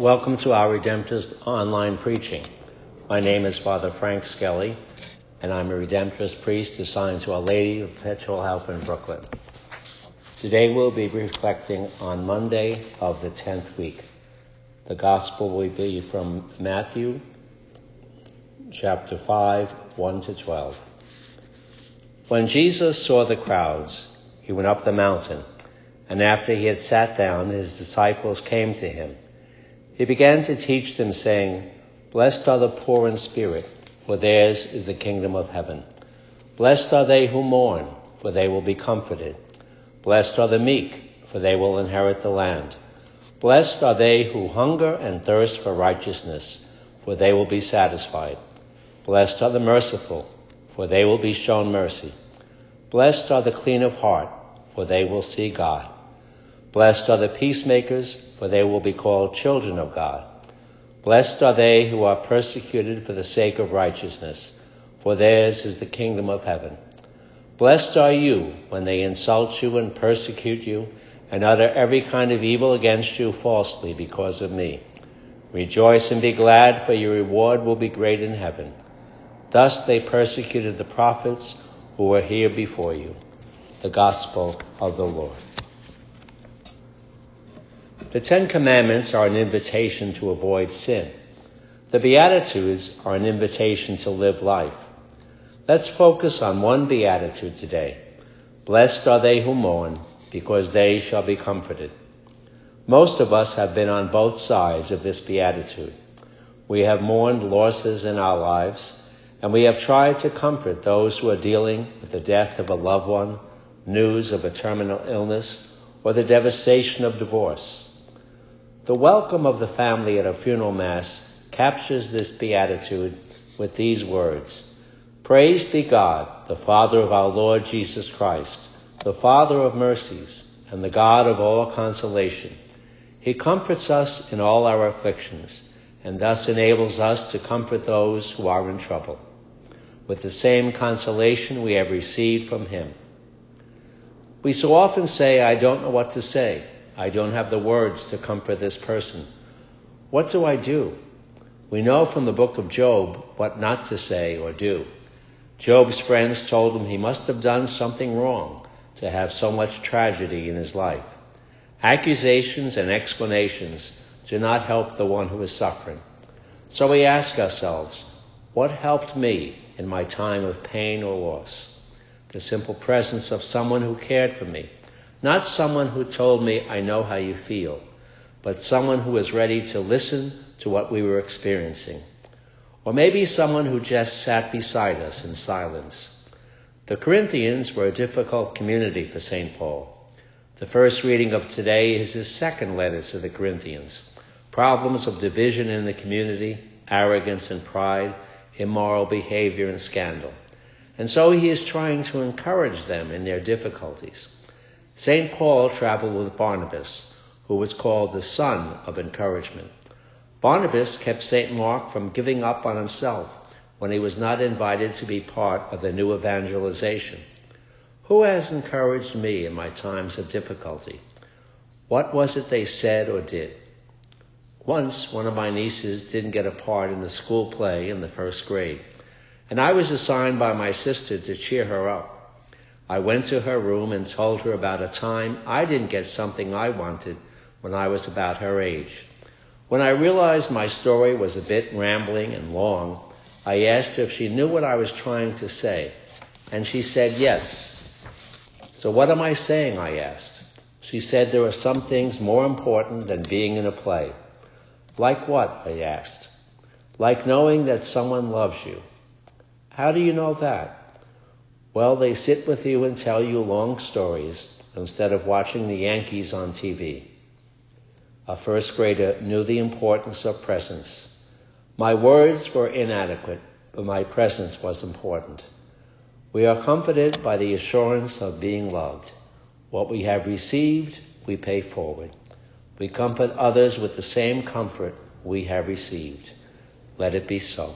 Welcome to our Redemptorist online preaching. My name is Father Frank Skelly, and I'm a Redemptorist priest assigned to Our Lady of Perpetual Help in Brooklyn. Today we'll be reflecting on Monday of the 10th week. The Gospel will be from Matthew chapter 5, 1 to 12. When Jesus saw the crowds, he went up the mountain, and after he had sat down, his disciples came to him. He began to teach them, saying, Blessed are the poor in spirit, for theirs is the kingdom of heaven. Blessed are they who mourn, for they will be comforted. Blessed are the meek, for they will inherit the land. Blessed are they who hunger and thirst for righteousness, for they will be satisfied. Blessed are the merciful, for they will be shown mercy. Blessed are the clean of heart, for they will see God. Blessed are the peacemakers, for they will be called children of God. Blessed are they who are persecuted for the sake of righteousness, for theirs is the kingdom of heaven. Blessed are you when they insult you and persecute you and utter every kind of evil against you falsely because of me. Rejoice and be glad, for your reward will be great in heaven. Thus they persecuted the prophets who were here before you. The Gospel of the Lord. The Ten Commandments are an invitation to avoid sin. The Beatitudes are an invitation to live life. Let's focus on one Beatitude today. Blessed are they who mourn, because they shall be comforted. Most of us have been on both sides of this Beatitude. We have mourned losses in our lives, and we have tried to comfort those who are dealing with the death of a loved one, news of a terminal illness, or the devastation of divorce. The welcome of the family at a funeral mass captures this beatitude with these words Praise be God, the Father of our Lord Jesus Christ, the Father of mercies, and the God of all consolation. He comforts us in all our afflictions, and thus enables us to comfort those who are in trouble, with the same consolation we have received from Him. We so often say, I don't know what to say. I don't have the words to comfort this person. What do I do? We know from the book of Job what not to say or do. Job's friends told him he must have done something wrong to have so much tragedy in his life. Accusations and explanations do not help the one who is suffering. So we ask ourselves, what helped me in my time of pain or loss? The simple presence of someone who cared for me, not someone who told me, I know how you feel, but someone who was ready to listen to what we were experiencing. Or maybe someone who just sat beside us in silence. The Corinthians were a difficult community for St. Paul. The first reading of today is his second letter to the Corinthians. Problems of division in the community, arrogance and pride, immoral behavior and scandal. And so he is trying to encourage them in their difficulties. St. Paul traveled with Barnabas, who was called the son of encouragement. Barnabas kept St. Mark from giving up on himself when he was not invited to be part of the new evangelization. Who has encouraged me in my times of difficulty? What was it they said or did? Once, one of my nieces didn't get a part in the school play in the first grade, and I was assigned by my sister to cheer her up. I went to her room and told her about a time I didn't get something I wanted when I was about her age. When I realized my story was a bit rambling and long, I asked her if she knew what I was trying to say, and she said yes. So what am I saying? I asked. She said there are some things more important than being in a play. Like what? I asked. Like knowing that someone loves you. How do you know that? Well, they sit with you and tell you long stories instead of watching the Yankees on TV. A first grader knew the importance of presence. My words were inadequate, but my presence was important. We are comforted by the assurance of being loved. What we have received, we pay forward. We comfort others with the same comfort we have received. Let it be so.